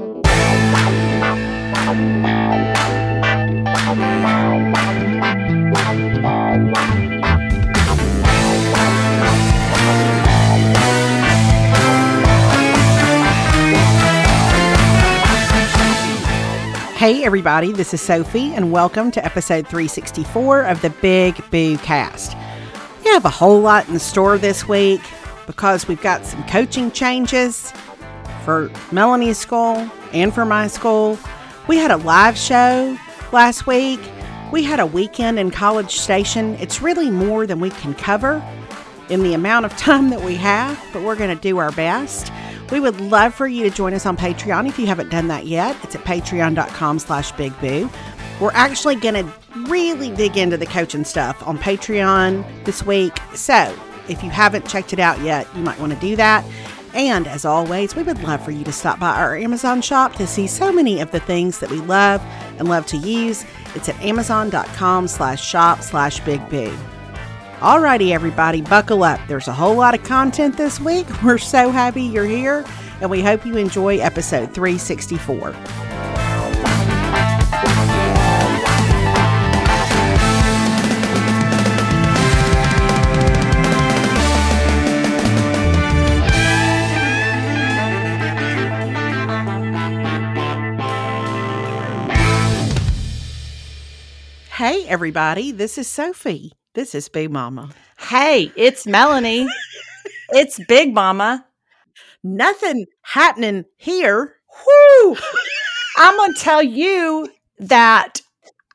Hey, everybody, this is Sophie, and welcome to episode 364 of the Big Boo Cast. We have a whole lot in store this week because we've got some coaching changes for Melanie's school and for my school. We had a live show last week. We had a weekend in College Station. It's really more than we can cover in the amount of time that we have, but we're going to do our best. We would love for you to join us on Patreon if you haven't done that yet. It's at patreon.com slash bigboo. We're actually going to really dig into the coaching stuff on Patreon this week. So if you haven't checked it out yet, you might want to do that. And as always, we would love for you to stop by our Amazon shop to see so many of the things that we love and love to use. It's at amazon.com slash shop slash bigboo. Alrighty, everybody, buckle up. There's a whole lot of content this week. We're so happy you're here, and we hope you enjoy episode 364. Hey, everybody, this is Sophie. This is Big Mama. Hey, it's Melanie. it's Big Mama. Nothing happening here. Whoo! I'm going to tell you that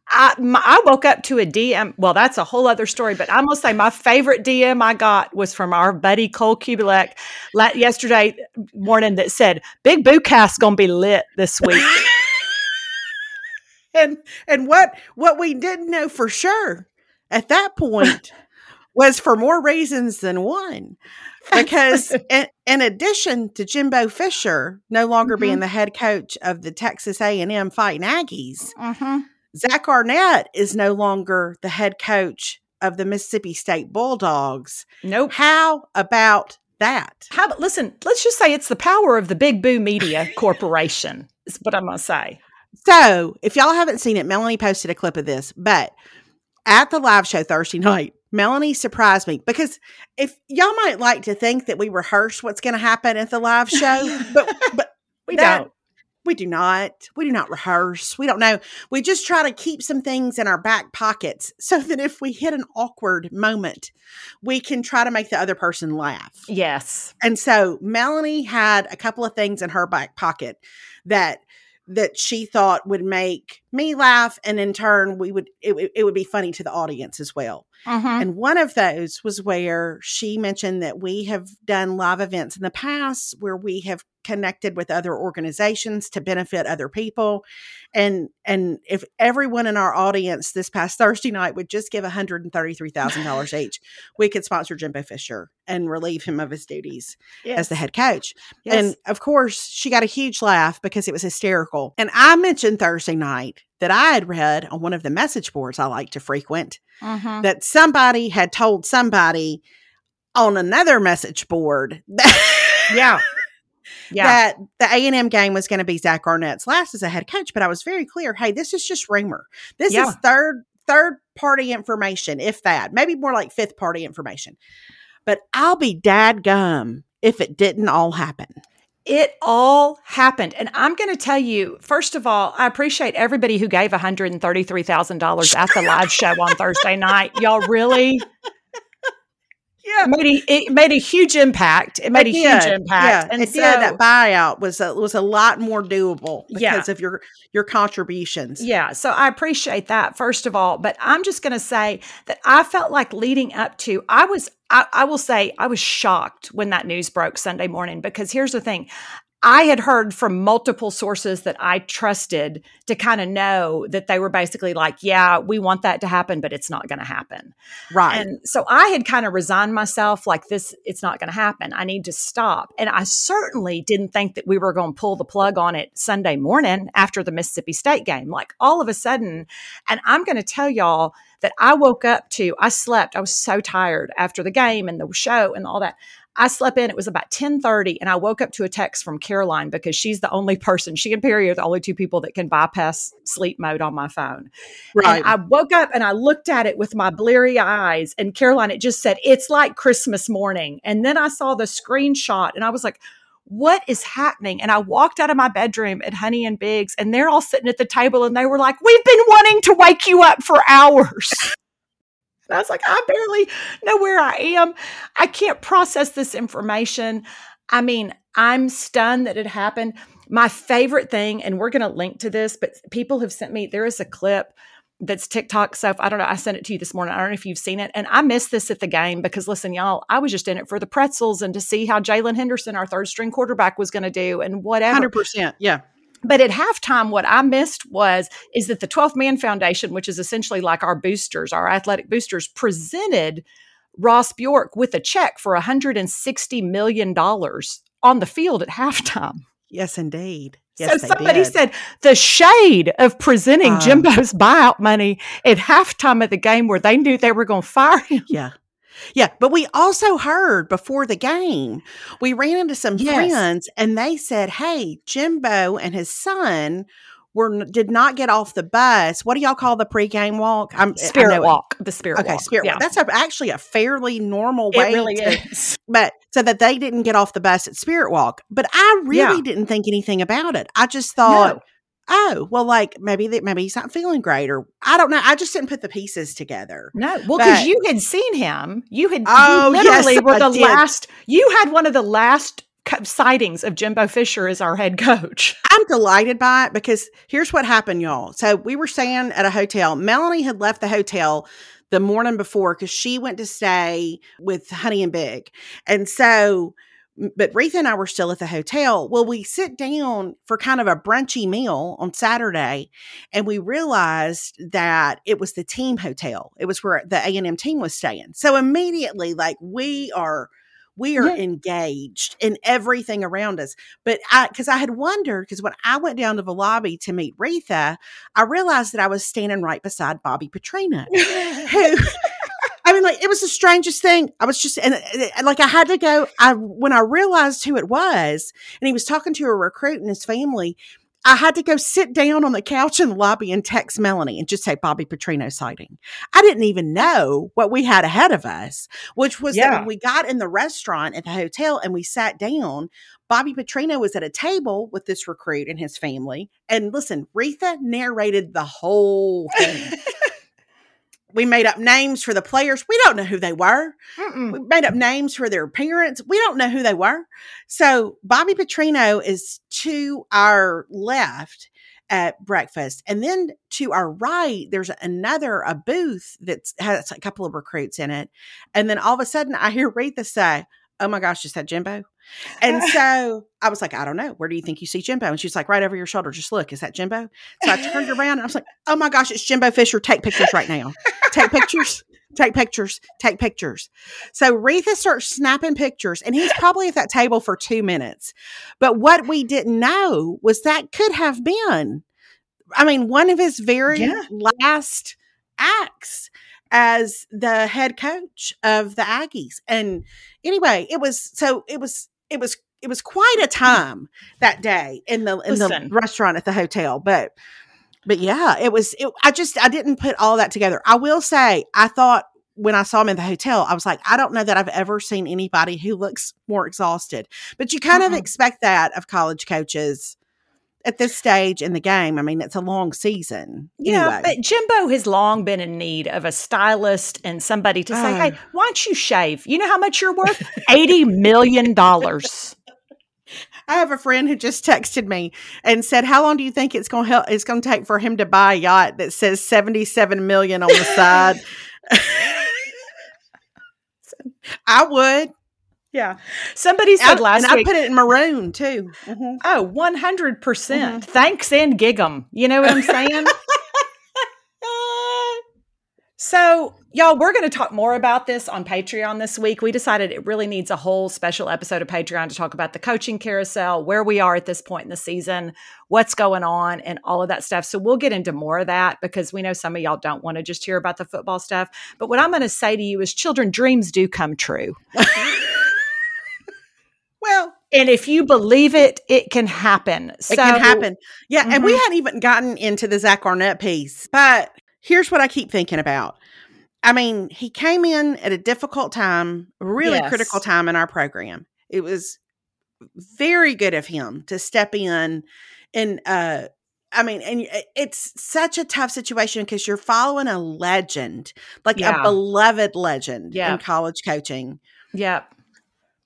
I, my, I woke up to a DM. Well, that's a whole other story, but I'm going to say my favorite DM I got was from our buddy Cole Kubelek yesterday morning that said, Big Boo Cast going to be lit this week. and and what what we didn't know for sure at that point was for more reasons than one. Because in, in, addition to Jimbo Fisher no longer mm-hmm. being the head coach of the Texas A&M Fighting Aggies, mm-hmm. Zach Arnett is no longer the head coach of the Mississippi State Bulldogs. Nope. How about that? How about, listen, let's just say it's the power of the Big Boo Media Corporation, is what I'm going to say. So, if y'all haven't seen it, Melanie posted a clip of this, but at the live show Thursday night, Melanie surprised me because if y'all might like to think that we rehearse what's going to happen at the live show, but but we that, don't. We do not. We do not rehearse. We don't know. We just try to keep some things in our back pockets so that if we hit an awkward moment, we can try to make the other person laugh. Yes. And so Melanie had a couple of things in her back pocket that that she thought would make me laugh and in turn we would it, it would be funny to the audience as well uh-huh. and one of those was where she mentioned that we have done live events in the past where we have connected with other organizations to benefit other people and and if everyone in our audience this past thursday night would just give $133000 each we could sponsor jimbo fisher and relieve him of his duties yes. as the head coach yes. and of course she got a huge laugh because it was hysterical and i mentioned thursday night that i had read on one of the message boards i like to frequent uh-huh. that somebody had told somebody on another message board that yeah yeah. that the A&M game was going to be Zach Arnett's last as a head coach, but I was very clear, hey, this is just rumor. This yeah. is third third party information, if that, maybe more like fifth party information. But I'll be dad gum if it didn't all happen. It all happened. And I'm going to tell you, first of all, I appreciate everybody who gave $133,000 at the live show on Thursday night. Y'all really yeah. It made, a, it made a huge impact. It made it a did. huge impact. Yeah, and it so, did. That buyout was a, was a lot more doable because yeah. of your your contributions. Yeah, so I appreciate that first of all. But I'm just going to say that I felt like leading up to I was I, I will say I was shocked when that news broke Sunday morning because here's the thing I had heard from multiple sources that I trusted to kind of know that they were basically like, yeah, we want that to happen, but it's not going to happen. Right. And so I had kind of resigned myself like this, it's not going to happen. I need to stop. And I certainly didn't think that we were going to pull the plug on it Sunday morning after the Mississippi State game. Like all of a sudden, and I'm going to tell y'all that I woke up to, I slept, I was so tired after the game and the show and all that. I slept in. It was about 1030 and I woke up to a text from Caroline because she's the only person, she and Perry are the only two people that can bypass sleep mode on my phone. Right. And I woke up and I looked at it with my bleary eyes and Caroline, it just said, it's like Christmas morning. And then I saw the screenshot and I was like, what is happening? And I walked out of my bedroom at Honey and Biggs, and they're all sitting at the table and they were like, We've been wanting to wake you up for hours. I was like, I barely know where I am. I can't process this information. I mean, I'm stunned that it happened. My favorite thing, and we're going to link to this, but people have sent me, there is a clip that's TikTok stuff. I don't know. I sent it to you this morning. I don't know if you've seen it. And I missed this at the game because listen, y'all, I was just in it for the pretzels and to see how Jaylen Henderson, our third string quarterback, was going to do and whatever. 100%. Yeah. But at halftime, what I missed was is that the 12th Man Foundation, which is essentially like our boosters, our athletic boosters, presented Ross Bjork with a check for $160 million on the field at halftime. Yes, indeed. Yes, so somebody did. said the shade of presenting um, Jimbo's buyout money at halftime of the game where they knew they were going to fire him. Yeah. Yeah, but we also heard before the game, we ran into some yes. friends and they said, "Hey, Jimbo and his son were did not get off the bus. What do y'all call the pregame walk? I'm eh, spirit walk. The spirit okay, walk. spirit yeah. walk. That's a, actually a fairly normal way. It really to, is. But so that they didn't get off the bus at Spirit Walk. But I really yeah. didn't think anything about it. I just thought. No oh well like maybe that maybe he's not feeling great or i don't know i just didn't put the pieces together. No well because you had seen him. You had oh you literally yes, were the last you had one of the last sightings of jimbo fisher as our head coach. I'm delighted by it because here's what happened y'all. So we were staying at a hotel. Melanie had left the hotel the morning before because she went to stay with honey and big. And so but Retha and I were still at the hotel. Well, we sit down for kind of a brunchy meal on Saturday, and we realized that it was the team hotel. It was where the A and M team was staying. So immediately, like we are, we are yeah. engaged in everything around us. But I, because I had wondered, because when I went down to the lobby to meet Retha, I realized that I was standing right beside Bobby Petrino, who I mean, like it was the strangest thing. I was just and, and, like I had to go. I when I realized who it was, and he was talking to a recruit and his family. I had to go sit down on the couch in the lobby and text Melanie and just say Bobby Petrino sighting. I didn't even know what we had ahead of us, which was yeah. that when we got in the restaurant at the hotel and we sat down, Bobby Petrino was at a table with this recruit and his family. And listen, Retha narrated the whole thing. we made up names for the players. We don't know who they were. Mm-mm. We made up names for their parents. We don't know who they were. So Bobby Petrino is to our left at breakfast. And then to our right, there's another a booth that has a couple of recruits in it. And then all of a sudden I hear Retha say, Oh my gosh, is that Jimbo? And so I was like, I don't know. Where do you think you see Jimbo? And she's like, right over your shoulder. Just look. Is that Jimbo? So I turned around and I was like, oh my gosh, it's Jimbo Fisher. Take pictures right now. Take pictures. Take pictures. Take pictures. So Retha starts snapping pictures, and he's probably at that table for two minutes. But what we didn't know was that could have been, I mean, one of his very yeah. last acts as the head coach of the Aggies. And anyway, it was so it was it was it was quite a time that day in the in Listen. the restaurant at the hotel. But but yeah, it was it, I just I didn't put all that together. I will say I thought when I saw him in the hotel, I was like, I don't know that I've ever seen anybody who looks more exhausted. But you kind mm-hmm. of expect that of college coaches at this stage in the game. I mean, it's a long season. Yeah, anyway. but Jimbo has long been in need of a stylist and somebody to say, "Hey, oh. why don't you shave? You know how much you're worth? Eighty million dollars." I have a friend who just texted me and said, "How long do you think it's going to help? It's going to take for him to buy a yacht that says seventy-seven million on the side?" I would. Yeah. Somebody said I, last and week. I put it in maroon too. Mm-hmm. Oh, 100%. percent mm hmm Thanks and gig 'em. You know what I'm saying? So, y'all, we're going to talk more about this on Patreon this week. We decided it really needs a whole special episode of Patreon to talk about the coaching carousel, where we are at this point in the season, what's going on, and all of that stuff. So, we'll get into more of that because we know some of y'all don't want to just hear about the football stuff. But what I'm going to say to you is children, dreams do come true. And if you believe it, it can happen. So, it can happen. Yeah. Mm-hmm. And we mm-hmm. hadn't even gotten into the Zach Arnett piece, but here's what I keep thinking about. I mean, he came in at a difficult time, really yes. critical time in our program. It was very good of him to step in and uh I mean, and it's such a tough situation because you're following a legend, like yeah. a beloved legend yeah. in college coaching. Yep.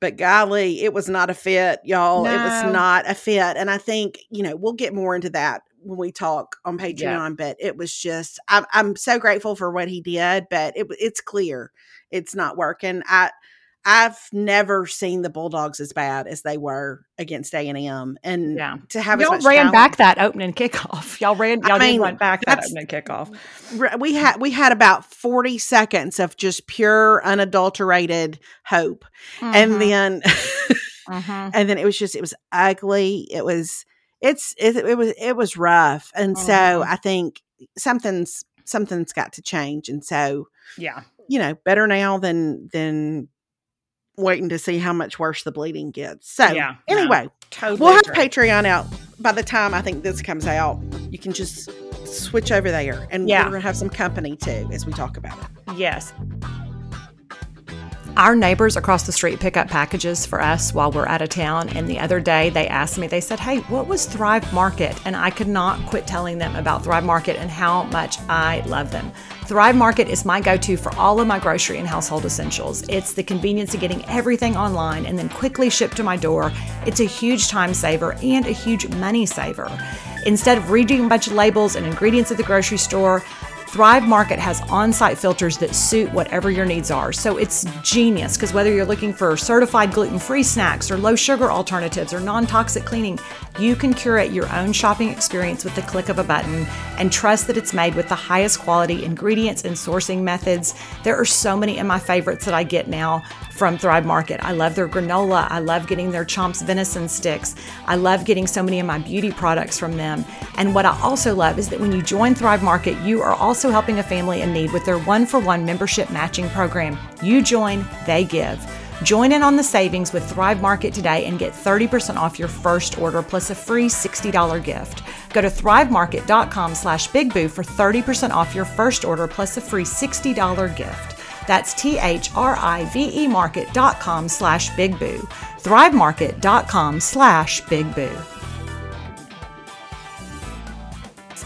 But golly, it was not a fit, y'all. No. It was not a fit. And I think, you know, we'll get more into that when we talk on Patreon, yeah. but it was just, I'm, I'm so grateful for what he did, but it, it's clear it's not working. I, I've never seen the Bulldogs as bad as they were against A and M, and yeah. to have y'all ran talent, back that opening kickoff. Y'all ran, y'all I mean, did back that opening kickoff. We had we had about forty seconds of just pure, unadulterated hope, mm-hmm. and then, mm-hmm. and then it was just it was ugly. It was it's it, it was it was rough, and mm-hmm. so I think something's something's got to change, and so yeah, you know, better now than than waiting to see how much worse the bleeding gets. So, yeah, anyway, no, totally we'll have Patreon out by the time I think this comes out. You can just switch over there, and yeah. we're going to have some company too as we talk about it. Yes. Our neighbors across the street pick up packages for us while we're out of town. And the other day they asked me, they said, Hey, what was Thrive Market? And I could not quit telling them about Thrive Market and how much I love them. Thrive Market is my go to for all of my grocery and household essentials. It's the convenience of getting everything online and then quickly shipped to my door. It's a huge time saver and a huge money saver. Instead of reading a bunch of labels and ingredients at the grocery store, Thrive Market has on site filters that suit whatever your needs are. So it's genius because whether you're looking for certified gluten free snacks or low sugar alternatives or non toxic cleaning, you can curate your own shopping experience with the click of a button and trust that it's made with the highest quality ingredients and sourcing methods. There are so many of my favorites that I get now from Thrive Market. I love their granola. I love getting their Chomps venison sticks. I love getting so many of my beauty products from them. And what I also love is that when you join Thrive Market, you are also helping a family in need with their one for one membership matching program. You join, they give. Join in on the savings with Thrive Market today and get 30% off your first order plus a free $60 gift. Go to thrivemarket.com slash bigboo for 30% off your first order plus a free $60 gift. That's T-H-R-I-V-E market.com slash Big Boo. Thrivemarket.com slash Big Boo.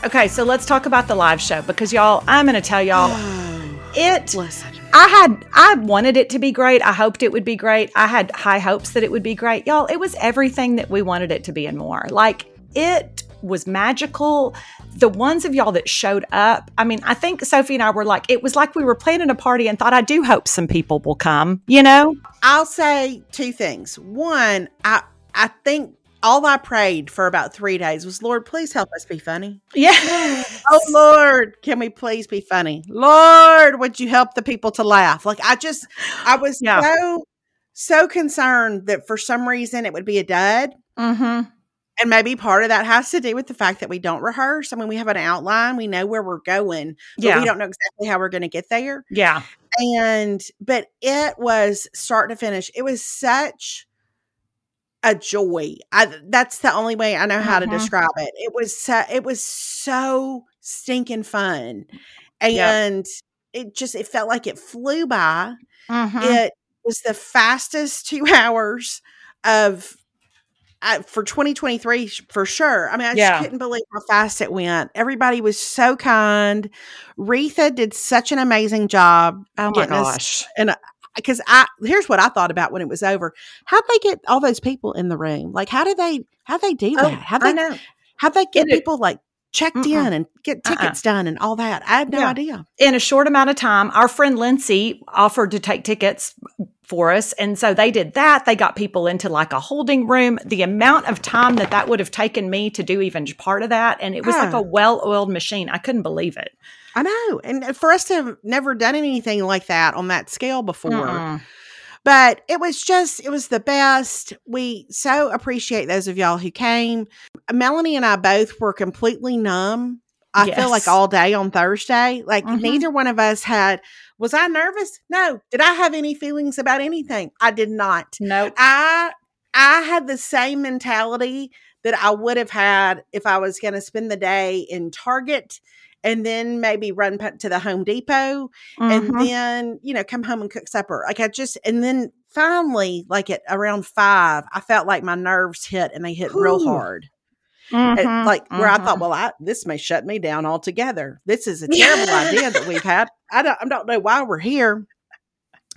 Okay, so let's talk about the live show because y'all, I'm going to tell y'all, it. Listen. I had, I wanted it to be great. I hoped it would be great. I had high hopes that it would be great. Y'all, it was everything that we wanted it to be and more. Like, it was magical. The ones of y'all that showed up, I mean, I think Sophie and I were like, it was like we were planning a party and thought, I do hope some people will come, you know? I'll say two things. One, I, I think all I prayed for about three days was, Lord, please help us be funny. Yeah. oh, Lord, can we please be funny? Lord, would you help the people to laugh? Like, I just, I was yeah. so, so concerned that for some reason it would be a dud. Mm-hmm. And maybe part of that has to do with the fact that we don't rehearse. I mean, we have an outline, we know where we're going, but yeah. we don't know exactly how we're going to get there. Yeah. And, but it was start to finish, it was such a joy. I, that's the only way I know how mm-hmm. to describe it. It was, so, it was so stinking fun. And it just, it felt like it flew by. Mm-hmm. It was the fastest two hours of I, for 2023 for sure. I mean, I yeah. just couldn't believe how fast it went. Everybody was so kind. Retha did such an amazing job. Oh my gosh! Us, and uh, because I here's what I thought about when it was over. How'd they get all those people in the room? Like, how did they how they do oh, that? how they know. How'd they get people like checked Mm-mm. in and get uh-uh. tickets uh-uh. done and all that. I had no yeah. idea. In a short amount of time, our friend Lindsay offered to take tickets for us. And so they did that. They got people into like a holding room. The amount of time that that would have taken me to do even part of that. And it was like a well oiled machine. I couldn't believe it. I know. And for us to have never done anything like that on that scale before. Mm-mm. But it was just, it was the best. We so appreciate those of y'all who came. Melanie and I both were completely numb. I yes. feel like all day on Thursday. Like mm-hmm. neither one of us had was I nervous? No. Did I have any feelings about anything? I did not. No. Nope. I I had the same mentality that I would have had if I was going to spend the day in Target and then maybe run to the Home Depot mm-hmm. and then, you know, come home and cook supper. Like I just, and then finally, like at around five, I felt like my nerves hit and they hit Ooh. real hard. Mm-hmm, like where mm-hmm. I thought, mm-hmm. well, I, this may shut me down altogether. This is a terrible idea that we've had. I don't, I don't know why we're here.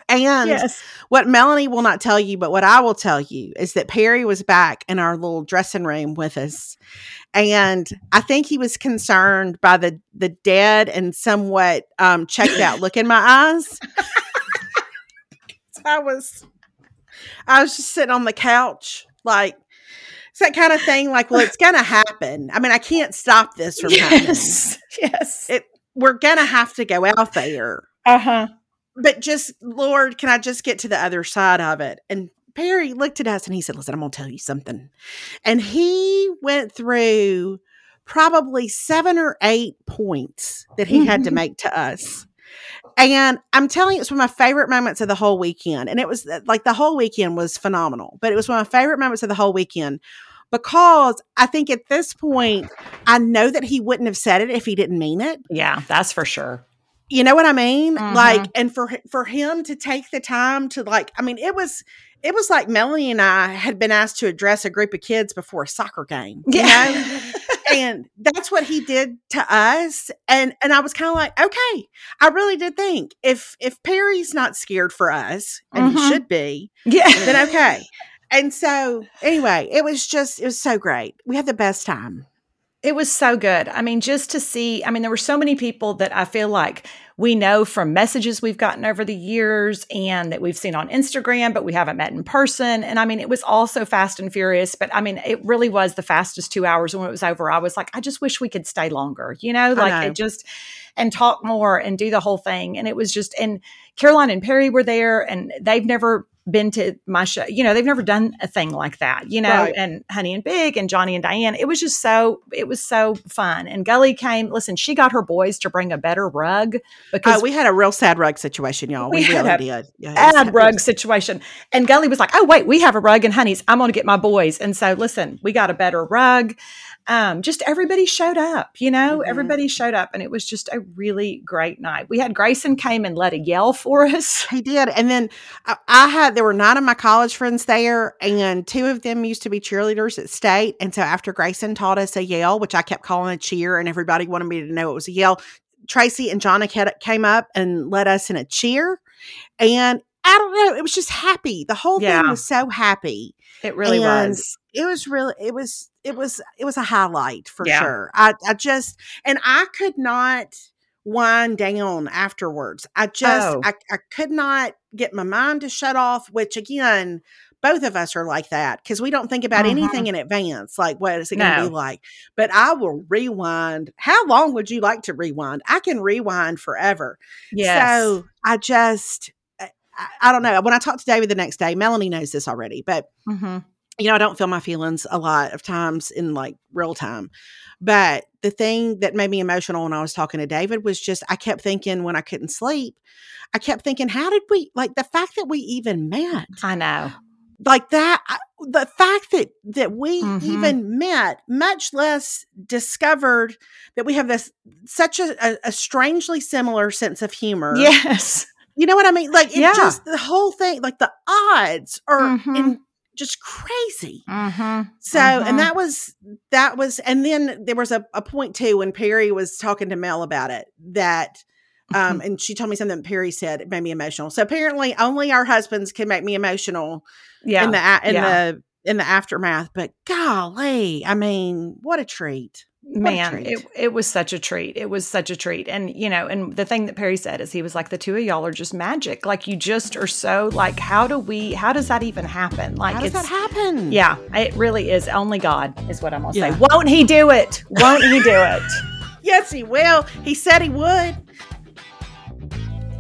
And yes. what Melanie will not tell you, but what I will tell you is that Perry was back in our little dressing room with us. And I think he was concerned by the the dead and somewhat um, checked out look in my eyes. I was I was just sitting on the couch, like it's that kind of thing. Like, well, it's gonna happen. I mean, I can't stop this from yes. happening. Yes, it, we're gonna have to go out there. Uh huh but just Lord, can I just get to the other side of it? And Perry looked at us and he said, Listen, I'm going to tell you something. And he went through probably seven or eight points that he had to make to us. And I'm telling you, it's one of my favorite moments of the whole weekend. And it was uh, like the whole weekend was phenomenal, but it was one of my favorite moments of the whole weekend because I think at this point, I know that he wouldn't have said it if he didn't mean it. Yeah, that's for sure. You know what I mean? Mm-hmm. Like, and for for him to take the time to like, I mean, it was it was like Melanie and I had been asked to address a group of kids before a soccer game. You yeah. know? and that's what he did to us. And and I was kind of like, okay, I really did think if if Perry's not scared for us, and mm-hmm. he should be, yeah, then okay. And so anyway, it was just it was so great. We had the best time. It was so good. I mean, just to see, I mean, there were so many people that I feel like we know from messages we've gotten over the years and that we've seen on Instagram, but we haven't met in person. And I mean, it was also fast and furious, but I mean, it really was the fastest two hours. And when it was over, I was like, I just wish we could stay longer, you know, like know. it just, and talk more and do the whole thing. And it was just, and Caroline and Perry were there and they've never been to my show. You know, they've never done a thing like that, you know, right. and Honey and Big and Johnny and Diane. It was just so, it was so fun. And Gully came, listen, she got her boys to bring a better rug because uh, we had a real sad rug situation, y'all. We, we really did. Yeah, sad rug situation. And Gully was like, oh, wait, we have a rug and Honey's. I'm going to get my boys. And so, listen, we got a better rug um, just everybody showed up, you know, mm-hmm. everybody showed up and it was just a really great night. We had Grayson came and let a yell for us. He did. And then I, I had, there were nine of my college friends there and two of them used to be cheerleaders at state. And so after Grayson taught us a yell, which I kept calling a cheer and everybody wanted me to know it was a yell, Tracy and Johnny came up and led us in a cheer. And I don't know, it was just happy. The whole yeah. thing was so happy. It really and was. It was really, it was it was it was a highlight for yeah. sure. I I just and I could not wind down afterwards. I just oh. I, I could not get my mind to shut off, which again, both of us are like that because we don't think about mm-hmm. anything in advance. Like, what is it going to no. be like? But I will rewind. How long would you like to rewind? I can rewind forever. Yes. So I just, I, I don't know. When I talked to David the next day, Melanie knows this already, but mm-hmm you know, I don't feel my feelings a lot of times in like real time. But the thing that made me emotional when I was talking to David was just I kept thinking when I couldn't sleep, I kept thinking, how did we like the fact that we even met? I know. Like that the fact that that we mm-hmm. even met, much less discovered that we have this such a, a, a strangely similar sense of humor. Yes. You know what I mean? Like it yeah. just the whole thing, like the odds are mm-hmm. in just crazy. Mm-hmm. So, mm-hmm. and that was that was, and then there was a, a point too when Perry was talking to Mel about it that. Um, mm-hmm. and she told me something Perry said it made me emotional. So apparently, only our husbands can make me emotional. Yeah, in the in yeah. the in the aftermath. But golly, I mean, what a treat! Man it, it was such a treat. It was such a treat. And you know and the thing that perry said is he was like the two of y'all are just magic. Like you just are so like how do we how does that even happen? Like how does that happen? Yeah it really is. Only god is what i'm gonna yeah. say won't he do it? Won't he do it? Yes he will. He said he would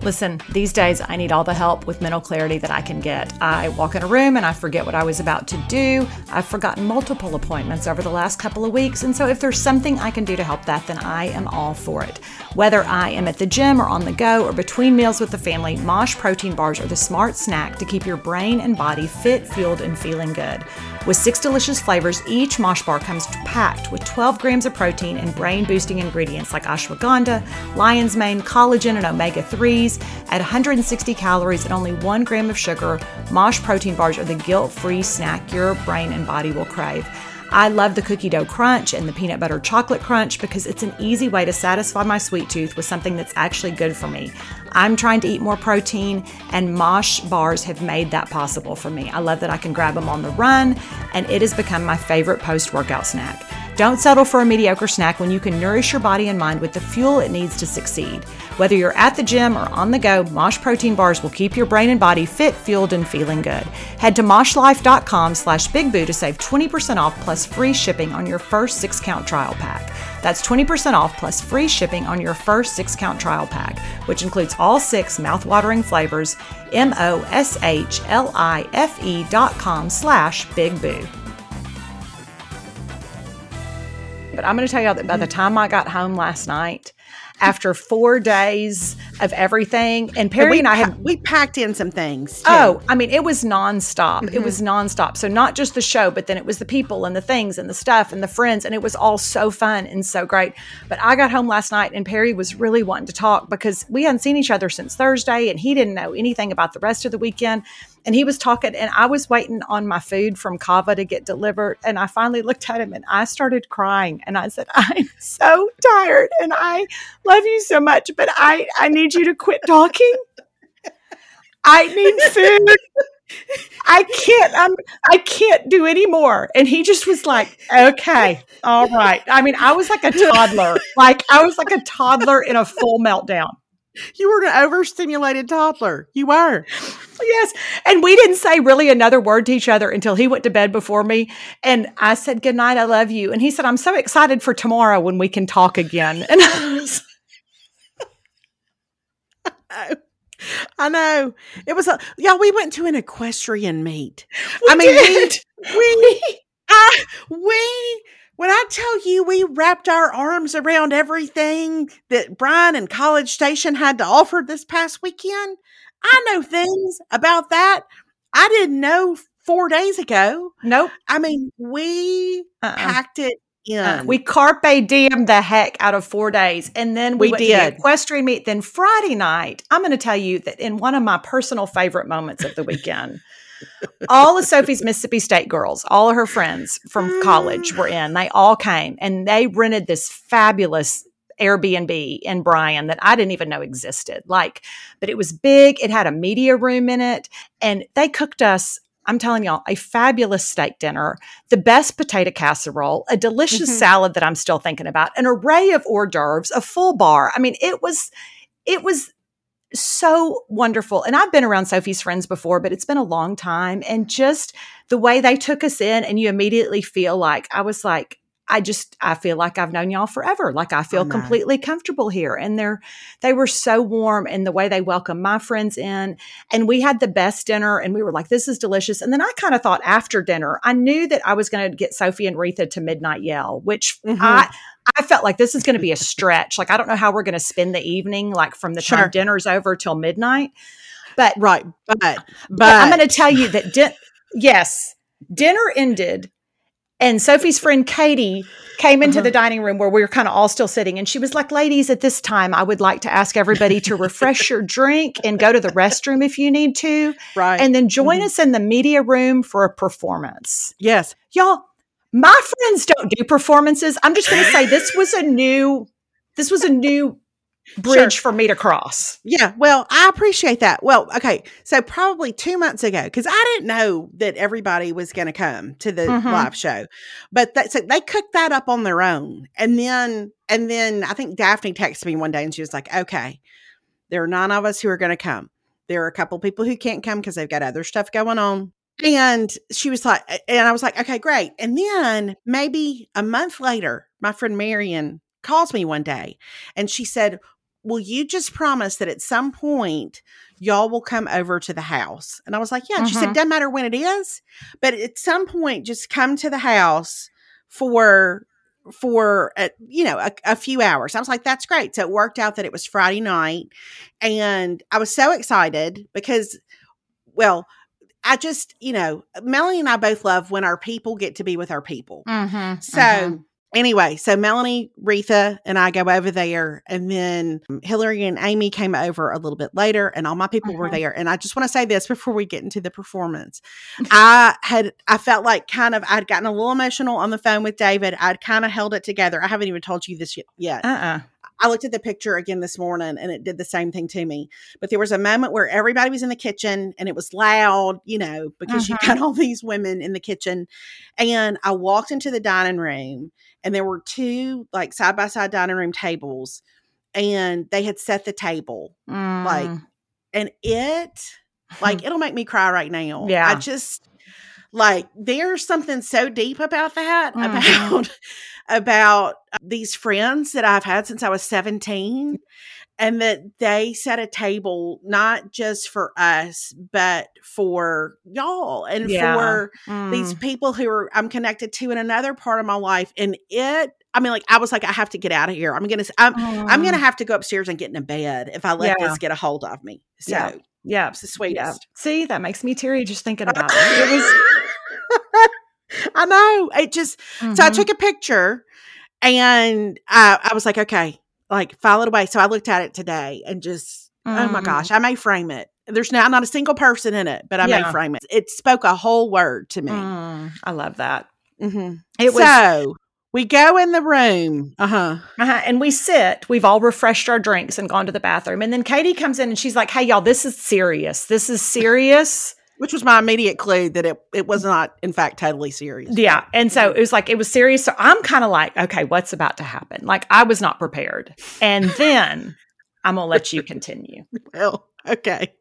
Listen, these days I need all the help with mental clarity that I can get. I walk in a room and I forget what I was about to do. I've forgotten multiple appointments over the last couple of weeks, and so if there's something I can do to help that, then I am all for it. Whether I am at the gym or on the go or between meals with the family, Mosh protein bars are the smart snack to keep your brain and body fit, fueled, and feeling good. With six delicious flavors, each Mosh bar comes packed with 12 grams of protein and brain boosting ingredients like ashwagandha, lion's mane, collagen, and omega 3s. At 160 calories and only one gram of sugar, Mosh protein bars are the guilt free snack your brain and body will crave. I love the cookie dough crunch and the peanut butter chocolate crunch because it's an easy way to satisfy my sweet tooth with something that's actually good for me. I'm trying to eat more protein, and Mosh bars have made that possible for me. I love that I can grab them on the run, and it has become my favorite post workout snack. Don't settle for a mediocre snack when you can nourish your body and mind with the fuel it needs to succeed. Whether you're at the gym or on the go, Mosh protein bars will keep your brain and body fit, fueled, and feeling good. Head to moshlife.com slash bigboo to save 20% off plus free shipping on your first six count trial pack. That's 20% off plus free shipping on your first six count trial pack, which includes all six mouthwatering flavors. M O S H L I F E dot com slash bigboo. But I'm going to tell y'all that by the time I got home last night, after four days of everything, and Perry we and I pa- had we packed in some things. too. Oh, I mean, it was nonstop. It was mm-hmm. nonstop. So not just the show, but then it was the people and the things and the stuff and the friends, and it was all so fun and so great. But I got home last night, and Perry was really wanting to talk because we hadn't seen each other since Thursday, and he didn't know anything about the rest of the weekend. And he was talking, and I was waiting on my food from Cava to get delivered. And I finally looked at him and I started crying. And I said, I'm so tired and I love you so much, but I, I need you to quit talking. I need food. I can't. I'm. I can't do anymore. And he just was like, "Okay, all right." I mean, I was like a toddler. Like I was like a toddler in a full meltdown. You were an overstimulated toddler. You were. Yes. And we didn't say really another word to each other until he went to bed before me. And I said, Good night, I love you. And he said, I'm so excited for tomorrow when we can talk again. And I was, I know. It was a yeah. We went to an equestrian meet. We I mean, did. we we I, we. When I tell you we wrapped our arms around everything that Bryan and College Station had to offer this past weekend, I know things about that I didn't know four days ago. nope. I mean, we Uh-uh. packed it in. Uh, we carpe diem the heck out of four days. And then we, We went to the did. equestrian meet. Then Friday night, I'm going to tell you that in one of my personal favorite moments of the weekend, all of Sophie's Mississippi State girls, all of her friends from college were in. They all came and they rented this fabulous Airbnb in Bryan that I didn't even know existed. Like, but it was big. It had a media room in it, and they cooked us. I'm telling y'all, a fabulous steak dinner, the best potato casserole, a delicious Mhm. salad that I'm still thinking about, an array of hors d'oeuvres, a full bar. I mean, it was, it was so wonderful. And I've been around Sophie's friends before, but it's been a long time. And just the way they took us in, and you immediately feel like I was like, I just I feel like I've known y'all forever. Like I feel know. completely comfortable here. And they're they were so warm and the way they welcomed my friends in. And we had the best dinner and we were like, this is delicious. And then I kind of thought after dinner, I knew that I was going to get Sophie and Retha to midnight yell, which Mhm. I I felt like this is going to be a stretch. Like I don't know how we're going to spend the evening, like from the Sure. time dinner's over till midnight. But right, but but, but I'm going to tell you that din- yes, dinner ended, and Sophie's friend Katie came into Uh-huh. the dining room where we were kind of all still sitting, and she was like, "Ladies, at this time, I would like to ask everybody to refresh your drink and go to the restroom if you need to, right, and then join Mhm. us in the media room for a performance." yes, Y'all, my friends don't do performances. I'm just going to say this was a new, this was a new bridge for me to cross. Yeah, well, I appreciate that. Well, okay, so probably two months ago, because I didn't know that everybody was going to come to the Mhm. live show, but that, so they cooked that up on their own, and then and then I think Daphne texted me one day, and she was like, "Okay, there are nine of us who are going to come. There are a couple people who can't come because they've got other stuff going on." And she was like, and I was like, okay, great. And then maybe a month later, my friend Marion calls me one day and she said, will you just promise that at some point y'all will come over to the house? And I was like, Yeah. And She said, Mhm. Doesn't matter when it is, but at some point, just come to the house for for a, you know a, a few hours i was like that's great so it worked out that it was friday night and i was so excited because well i just you know melanie and i both love when our people get to be with our people Mm-hmm. so anyway, so Melanie, Retha, and I go over there, and then Hillary and Amy came over a little bit later, and all my people were Mhm. there. And I just want to say this before we get into the performance. I had I felt like kind of I'd gotten a little emotional on the phone with David. I'd kind of held it together. I haven't even told you this yet. yet. uh-uh. I looked at the picture again this morning and it did the same thing to me. But there was a moment where everybody was in the kitchen and it was loud, you know, because you've Mhm. got all these women in the kitchen. And I walked into the dining room and there were two like side by side dining room tables and they had set the table. Like, Mm. And it, like, it'll make me cry right now. Yeah. I just, like, there's something so deep about that, Mhm. about about uh, these friends that I've had since I was 17 and that they set a table not just for us but for y'all and Yeah. for these Mm. people who are I'm connected to in another part of my life and it I mean like I was like I have to get out of here. I'm going to I'm I'm going to Mm. have to go upstairs and get in a bed if I let Yeah. this get a hold of me. So, Yeah. yeah. it's the Yeah. sweetest. See, that makes me teary just thinking about it. It was I know. It just so I Mhm. took a picture and I, I was like, okay, like file it away. So I looked at it today and just, oh my Mm. gosh, I may frame it. There's now not a single person in it, but I may frame it. It spoke a whole word to me. Mm, I love that. Mhm. It was so we go in the room. Uh huh. Uh-huh. And we sit, we've all refreshed our drinks and gone to the bathroom. And then Katie comes in and she's like, Hey, y'all, this is serious. This is serious. Which was my immediate clue that it, it was not, in fact, totally serious. yeah. And so it was like, it was serious. So I'm kind of like, okay, what's about to happen? Like, I was not prepared. And then I'm going to let you continue. Well, okay.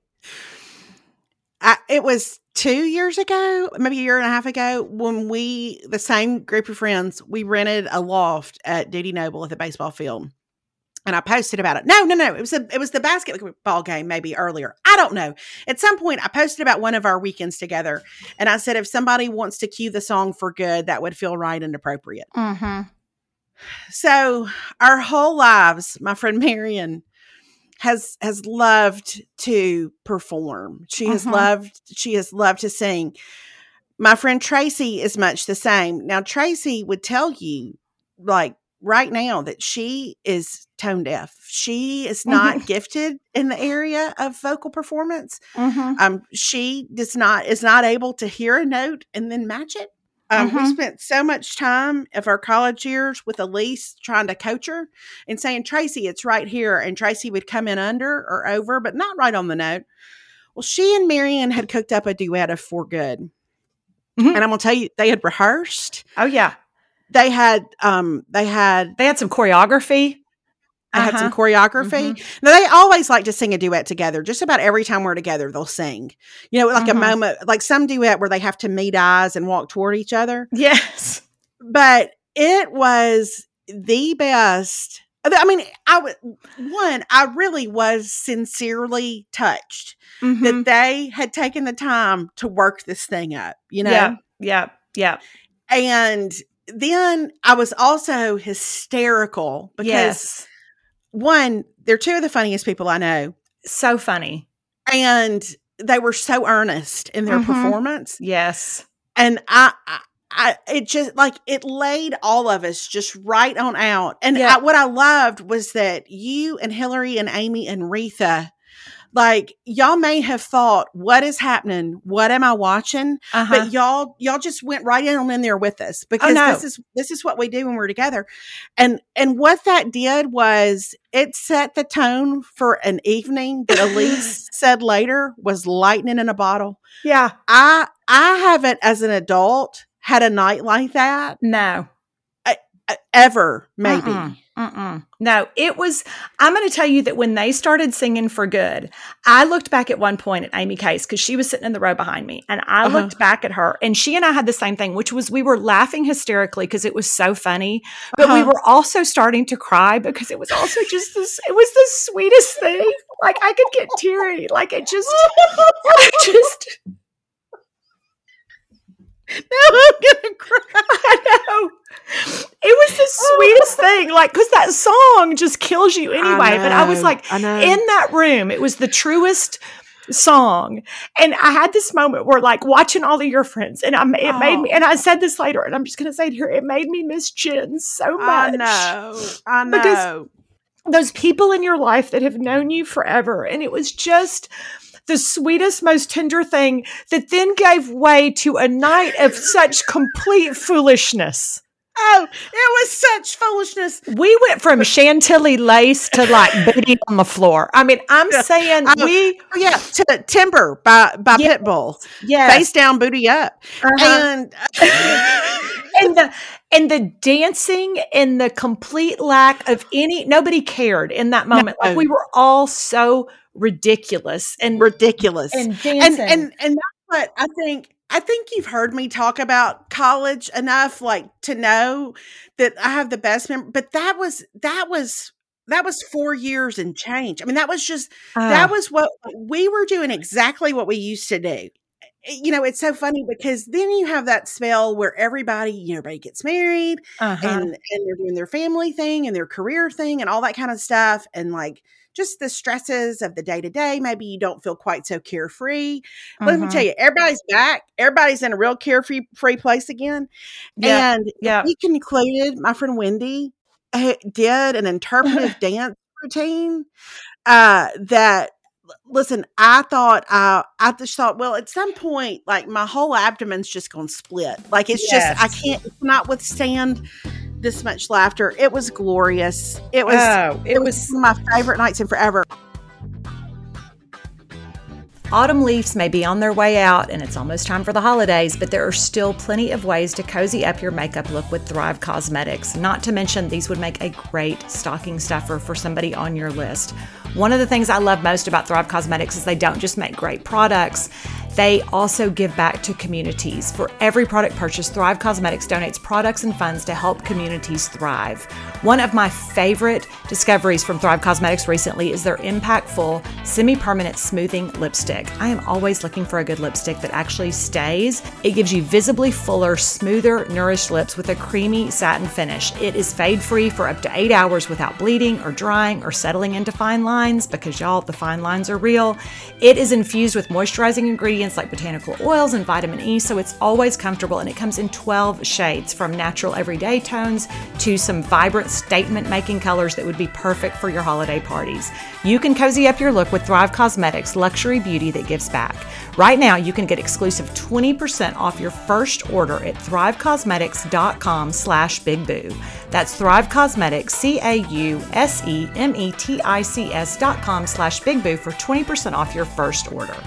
I, it was two years ago, maybe a year and a half ago, when we, the same group of friends, we rented a loft at Dudy Noble at the baseball field. And I posted about it. No, no, no. It was a, it was the basketball game maybe earlier. I don't know. At some point, I posted about one of our weekends together, and I said if somebody wants to cue the song for good, that would feel right and appropriate. Mm-hmm. So our whole lives, my friend Marion has has loved to perform. She has Mhm. loved she has loved to sing. My friend Tracy is much the same. Now Tracy would tell you like right now that she is tone deaf. She is not gifted in the area of vocal performance. Mm-hmm. Um, she does not is not able to hear a note and then match it. Um, We Mhm. spent so much time of our college years with Elise trying to coach her and saying, Tracy, it's right here. And Tracy would come in under or over, but not right on the note. Well, she and Marion had cooked up a duet of For Good. And I'm gonna tell you, they had rehearsed. Oh, yeah. They had um they had They had some choreography. I had some Uh-huh. choreography. Now they always like to sing a duet together. Just about every time we're together, they'll sing. You know, like a Mhm. moment, like some duet where they have to meet eyes and walk toward each other. Yes. But it was the best. I mean, I would one. I really was sincerely touched Mhm. that they had taken the time to work this thing up. You know, Yeah. Yeah. Yeah. and then I was also hysterical because Yes. One, they're two of the funniest people I know. So funny. and they were so earnest in their Mhm. performance Yes. and I, I I it just like it laid all of us just right on out and Yeah. I, what I loved was that you and Hillary and Amy and Retha like y'all may have thought what is happening what am I watching Uh-huh. but y'all y'all just went right in on in there with us because no. this is this is what we do when we're together and and what that did was it set the tone for an evening that elise said later was lightning in a bottle yeah. i i haven't as an adult had a night like that No. Ever, maybe. Mm-mm, mm-mm. No, it was. I'm going to tell you that when they started singing for good, I looked back at one point at Amy Case because she was sitting in the row behind me, and I uh-huh. looked back at her, and she and I had the same thing, which was we were laughing hysterically because it was so funny, but uh-huh. we were also starting to cry because it was also just this. It was the sweetest thing. Like I could get teary. Like it just, just. Now I'm gonna cry. I know. It was the oh. sweetest thing, like because that song just kills you anyway. I but I was like, I in that room, it was the truest song, and I had this moment where, like, watching all of your friends, and I, it oh. made me. Oh. And I said this later, and I'm just gonna say it here. It made me miss Jen so much. I know. I know. Because those people in your life that have known you forever, and it was just the sweetest, most tender thing that then gave way to a night of such complete foolishness. Oh, it was such foolishness. We went from Chantilly lace to like booty on the floor. I mean, I'm saying uh, we oh, yeah to Timber by by yes, Pitbull. Yeah, face down, booty up, uh-huh. and and the and the dancing and the complete lack of any nobody cared in that moment. No. Like we were all so ridiculous and ridiculous and dancing. and and and that's what I think. I think you've heard me talk about college enough, like to know that I have the best memory. But that was that was that was four years and change. I mean, that was just uh, that was what we were doing exactly what we used to do. Eh, you know, it's so funny because then you have that spell where everybody, you know, everybody gets married uh-huh. and and they're doing their family thing and their career thing and all that kind of stuff. And like just the stresses of the day to day. Maybe you don't feel quite so carefree. Mm-hmm. Let me tell mm-hmm. you, everybody's back. Everybody's in a real carefree free place again. Yeah. And yeah. we concluded, my friend Wendy eh, did an interpretive dance routine uh, that listen, I thought I I just thought, well, at some point, like my whole abdomen's just gonna split. Like it's yes. just I can't it's not withstand this much laughter. It was glorious. It was oh, it, it was, was my favorite nights in forever. Autumn leaves may be on their way out and it's almost time for the holidays, but there are still plenty of ways to cozy up your makeup look with Thrive Causemetics. Not to mention, these would make a great stocking stuffer for somebody on your list. One of the things I love most about Thrive Causemetics is they don't just make great products, they also give back to communities. For every product purchase, Thrive Causemetics donates products and funds to help communities thrive. One of my favorite discoveries from Thrive Causemetics recently is their impactful semi permanent smoothing lipstick. I am always looking for a good lipstick that actually stays. It gives you visibly fuller, smoother, nourished lips with a creamy satin finish. It is fade free for up to eight hours without bleeding or drying or settling into fine lines because y'all, the fine lines are real. It is infused with moisturizing ingredients like botanical oils and vitamin E, so it's always comfortable and it comes in 12 shades from natural everyday tones to some vibrant statement making colors that would be perfect for your holiday parties. You can cozy up your look with Thrive Causemetics, luxury beauty that gives back. Right now, you can get exclusive 20% off your first order at thrivecausemetics.com slash bigboo. That's Thrive Causemetics, C-A-U-S-E-M-E-T-I-C-S dot com slash bigboo for 20% off your first order.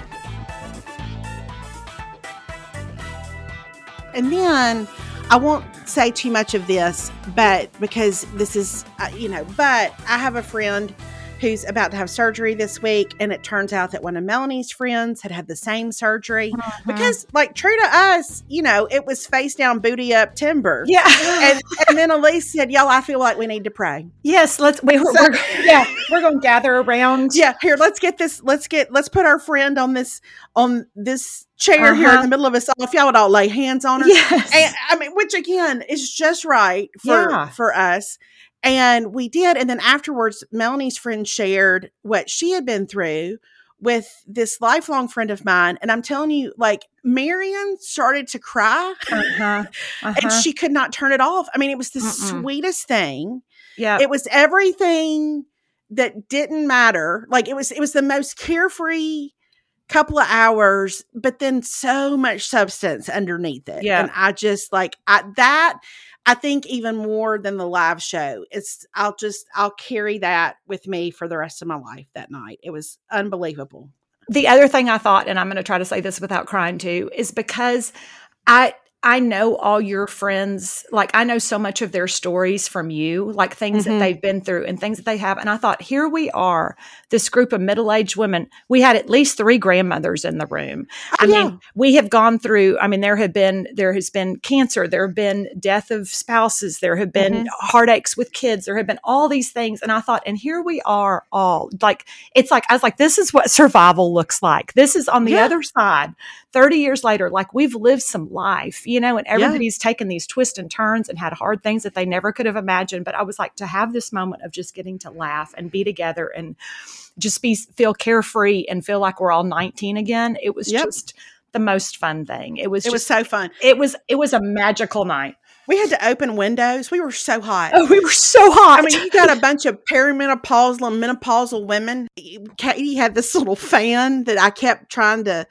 And then I won't say too much of this, but because this is, uh, you know, but I have a friend who's about to have surgery this week. And it turns out that one of Melanie's friends had had the same surgery uh-huh. because, like, true to us, you know, it was face down, booty up timber. Yeah. and, and then Elise said, Y'all, I feel like we need to pray. Yes. Let's, we, so, we're, yeah, we're going to gather around. Yeah. Here, let's get this, let's get, let's put our friend on this, on this chair uh-huh. here in the middle of us all. If y'all would all lay hands on her. Yes. And, I mean, which again is just right for, yeah. for us. And we did. And then afterwards, Melanie's friend shared what she had been through with this lifelong friend of mine. And I'm telling you, like, Marion started to cry uh-huh. Uh-huh. and she could not turn it off. I mean, it was the Mm-mm. sweetest thing. Yeah. It was everything that didn't matter. Like, it was, it was the most carefree couple of hours, but then so much substance underneath it. Yeah. And I just like I, that I think even more than the live show, it's I'll just I'll carry that with me for the rest of my life that night. It was unbelievable. The other thing I thought, and I'm going to try to say this without crying too, is because I I know all your friends, like I know so much of their stories from you, like things Mhm. that they've been through and things that they have. And I thought, here we are, this group of middle aged women. We had at least three grandmothers in the room. I Oh, yeah. mean, we have gone through, I mean, there have been, there has been cancer, there have been death of spouses, there have been Mhm. heartaches with kids, there have been all these things. And I thought, and here we are all like, it's like, I was like, this is what survival looks like. This is on the Yeah. other side. 30 years later, like we've lived some life, you know, and Yeah. everybody's taken these twists and turns and had hard things that they never could have imagined. But I was like, to have this moment of just getting to laugh and be together and just be feel carefree and feel like we're all 19 again, it was Yep. just the most fun thing. It was It was so fun. it was, it was a magical night. We had to open windows. We were so hot. Oh, we were so hot. I mean, you got a bunch of perimenopausal and menopausal women. Katie had this little fan that I kept trying to,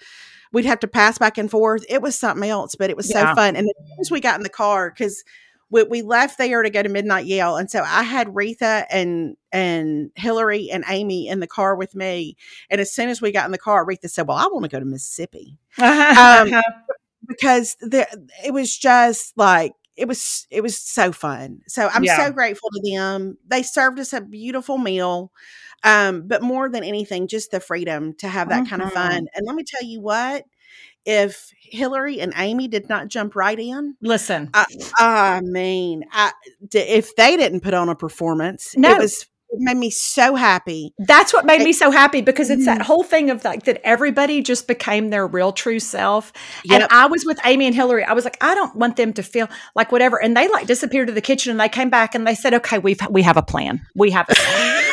we'd have to pass back and forth. It was something else, but it was Yeah. so fun. And as soon as we got in the car, because we, we left there to go to Midnight Yell. And so I had Retha and and Hillary and Amy in the car with me. And as soon as we got in the car, Retha said, Well, I want to go to Mississippi Um, because the, it was just like it was it was so fun so i'm Yeah. so grateful to them they served us a beautiful meal um but more than anything just the freedom to have that kind of fun and let me tell you what if hillary and amy did not jump right in Listen, i mean I, if they didn't put on a performance No. it was it made me so happy That's what made me so happy because it's that Mhm. whole thing of like that everybody just became their real true self. Yep. And I was with Amy and Hillary. I was like, I don't want them to feel like whatever. And they like disappeared to the kitchen and they came back and they said, Okay, we've we have a plan. We have a plan.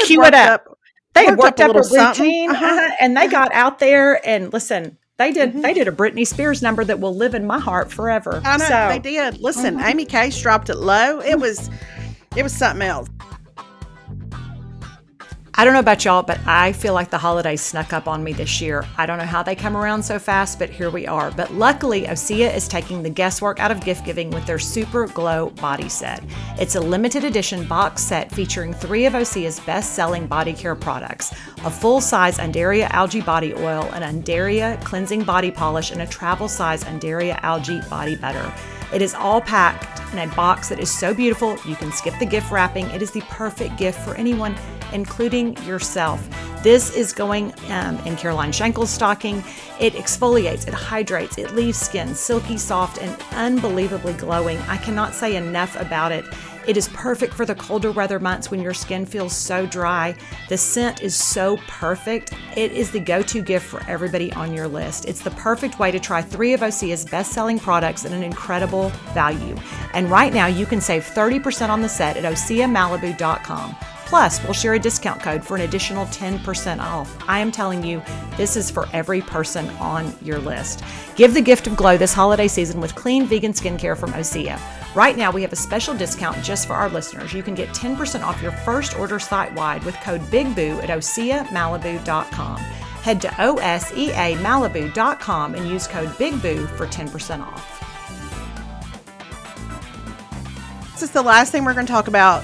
They Cue it worked up. They had Worked up a up a, routine Uh-huh. uh-huh, and they got out there and listen, they did Mhm. they did a Britney Spears number that will live in my heart forever. I know so they did. Listen, Mhm. Amy Case dropped it low. It was, it was something else. I don't know about y'all, but I feel like the holidays snuck up on me this year. I don't know how they come around so fast, but here we are. But luckily, Osea is taking the guesswork out of gift giving with their Super Glow body set. It's a limited edition box set featuring three of Osea's best selling body care products a full size Undaria algae body oil, an Undaria cleansing body polish, and a travel size Undaria algae body butter. It is all packed in a box that is so beautiful, you can skip the gift wrapping. It is the perfect gift for anyone, including yourself. This is going um, in Caroline Schenkel's stocking. It exfoliates, it hydrates, it leaves skin silky, soft, and unbelievably glowing. I cannot say enough about it. It is perfect for the colder weather months when your skin feels so dry. The scent is so perfect. It is the go to gift for everybody on your list. It's the perfect way to try three of Osea's best selling products at an incredible value. And right now, you can save 30% on the set at OseaMalibu.com. Plus, we'll share a discount code for an additional 10% off. I am telling you, this is for every person on your list. Give the gift of glow this holiday season with clean vegan skincare from Osea. Right now, we have a special discount just for our listeners. You can get 10% off your first order site wide with code BIGBOO at OseaMalibu.com. Head to OSEAMalibu.com and use code BIGBOO for 10% off. This is the last thing we're going to talk about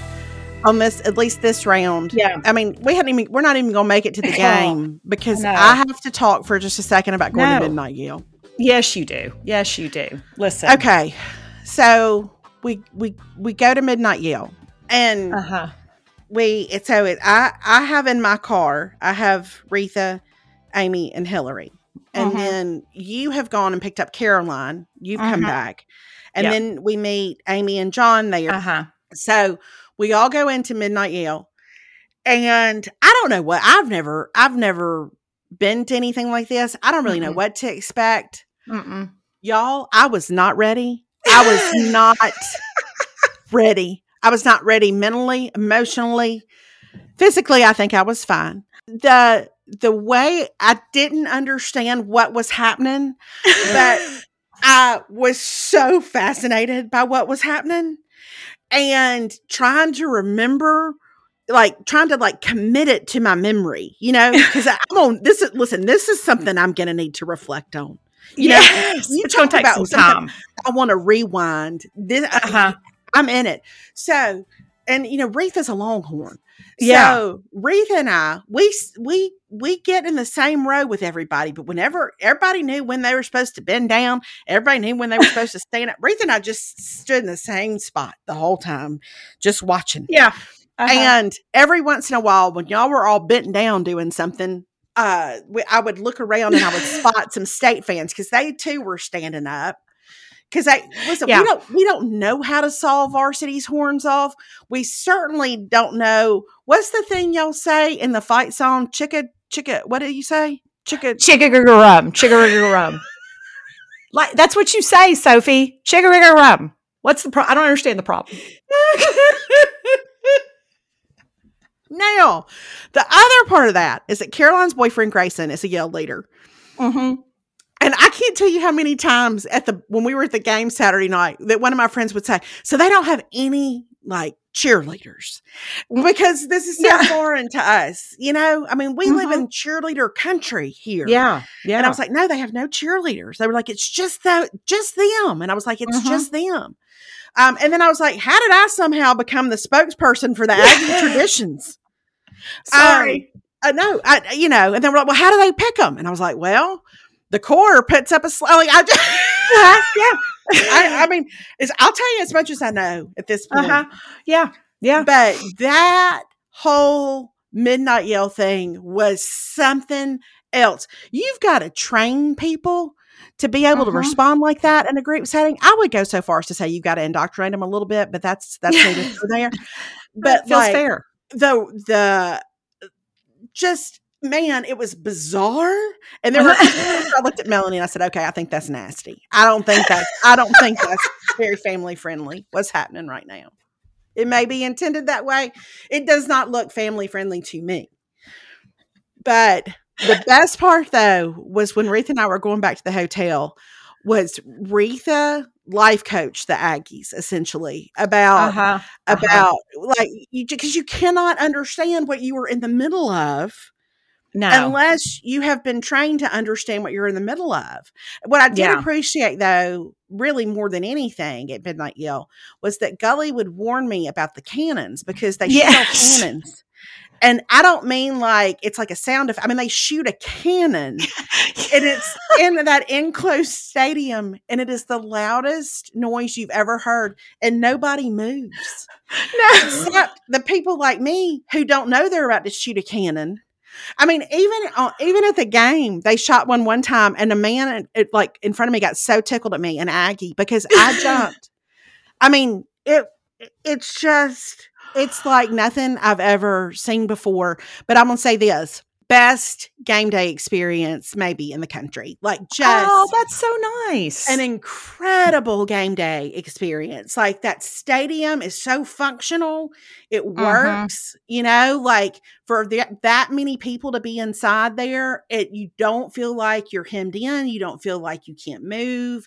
on this, at least this round. Yeah. I mean, we hadn't even, we're not even going to make it to the game because No. I have to talk for just a second about going No. to Midnight Yell. Yes, you do. Yes, you do. Listen. Okay. So we, we, we go to Midnight Yell and Uh huh. we, it's so it, I, I have in my car, I have Retha, Amy, and Hillary. And Mhm. then you have gone and picked up Caroline. You've come Mhm. back. And Yep. then we meet Amy and John there. Uh huh. So we all go into Midnight Yell. And I don't know what I've never I've never been to anything like this. I don't really know Mm-mm. what to expect. Mm-mm. Y'all, I was not ready. I was not ready. I was not ready mentally, emotionally, physically. I think I was fine. The the way I didn't understand what was happening, but I was so fascinated by what was happening and trying to remember like trying to like commit it to my memory, you know, because I'm on this is listen, this is something I'm gonna need to reflect on. You know, you going to talk take about some time. I want to rewind. This Uh-huh. I'm in it. So and you know, Retha's a Longhorn. Yeah. So Retha and I, we we we get in the same row with everybody, but whenever everybody knew when they were supposed to bend down, everybody knew when they were supposed to stand up. Retha and I just stood in the same spot the whole time, just watching. Yeah. Uh-huh. And every once in a while, when y'all were all bent down doing something, uh, we, I would look around and I would spot some state fans because they too were standing up. Because I listen, Yeah. we don't we don't know how to saw varsity's horns off. We certainly don't know what's the thing y'all say in the fight song. Chicka chicka. What do you say? Chicka. Chicka-rum, chicka-rum. like that's what you say, Sophie. Chicka-rum. What's the problem? I don't understand the problem. now, the other part of that is that Caroline's boyfriend Grayson is a yell leader. Mm-hmm. And I can't tell you how many times at the when we were at the game Saturday night that one of my friends would say, "So they don't have any like cheerleaders because this is so Yeah. foreign to us." You know, I mean, we live Mhm. in cheerleader country here. Yeah. Yeah. And I was like, "No, they have no cheerleaders." They were like, "It's just the just them," and I was like, "It's Mhm. just them." Um, and then I was like, "How did I somehow become the spokesperson for the Aggie traditions?" sorry. uh, no, I, you know, and then we're like, well, how do they pick them? And I was like, well, the Corps puts up a sl- like I just, yeah. I, I mean, it's, I'll tell you as much as I know at this point. Uh-huh. Yeah. Yeah. But that whole midnight yell thing was something else. You've got to train people to be able to Mhm. respond like that in a group setting. I would go so far as to say you've got to indoctrinate them a little bit, but that's that's neither there. But That feels like, fair. the the just man, it was bizarre. And there were I looked at Melanie and I said, "Okay, I think that's nasty. I don't think that's I don't think that's very family friendly. What's happening right now? It may be intended that way. It does not look family friendly to me. But the best part though was when Retha and I were going back to the hotel was Retha life coach the Aggies essentially about Uh-huh. uh-huh. about like you because you cannot understand what you were in the middle of no. unless you have been trained to understand what you're in the middle of. What I did Yeah. appreciate though, really more than anything at Midnight Yell, was that Gully would warn me about the cannons because they Yes. cannons. And I don't mean like it's like a sound of I mean they shoot a cannon and it's in that enclosed stadium and it is the loudest noise you've ever heard and nobody moves no. except the people like me who don't know they're about to shoot a cannon. I mean, even on, even at the game, they shot one one time, and a man it, like in front of me got so tickled at me, and Aggie, because I jumped. I mean, it it's just it's like nothing I've ever seen before. But I'm gonna say this: best game day experience maybe in the country. Like just Oh, that's so nice. an incredible game day experience. Like that stadium is so functional. It Mhm. works, you know, like for the, that many people to be inside there, it you don't feel like you're hemmed in, you don't feel like you can't move.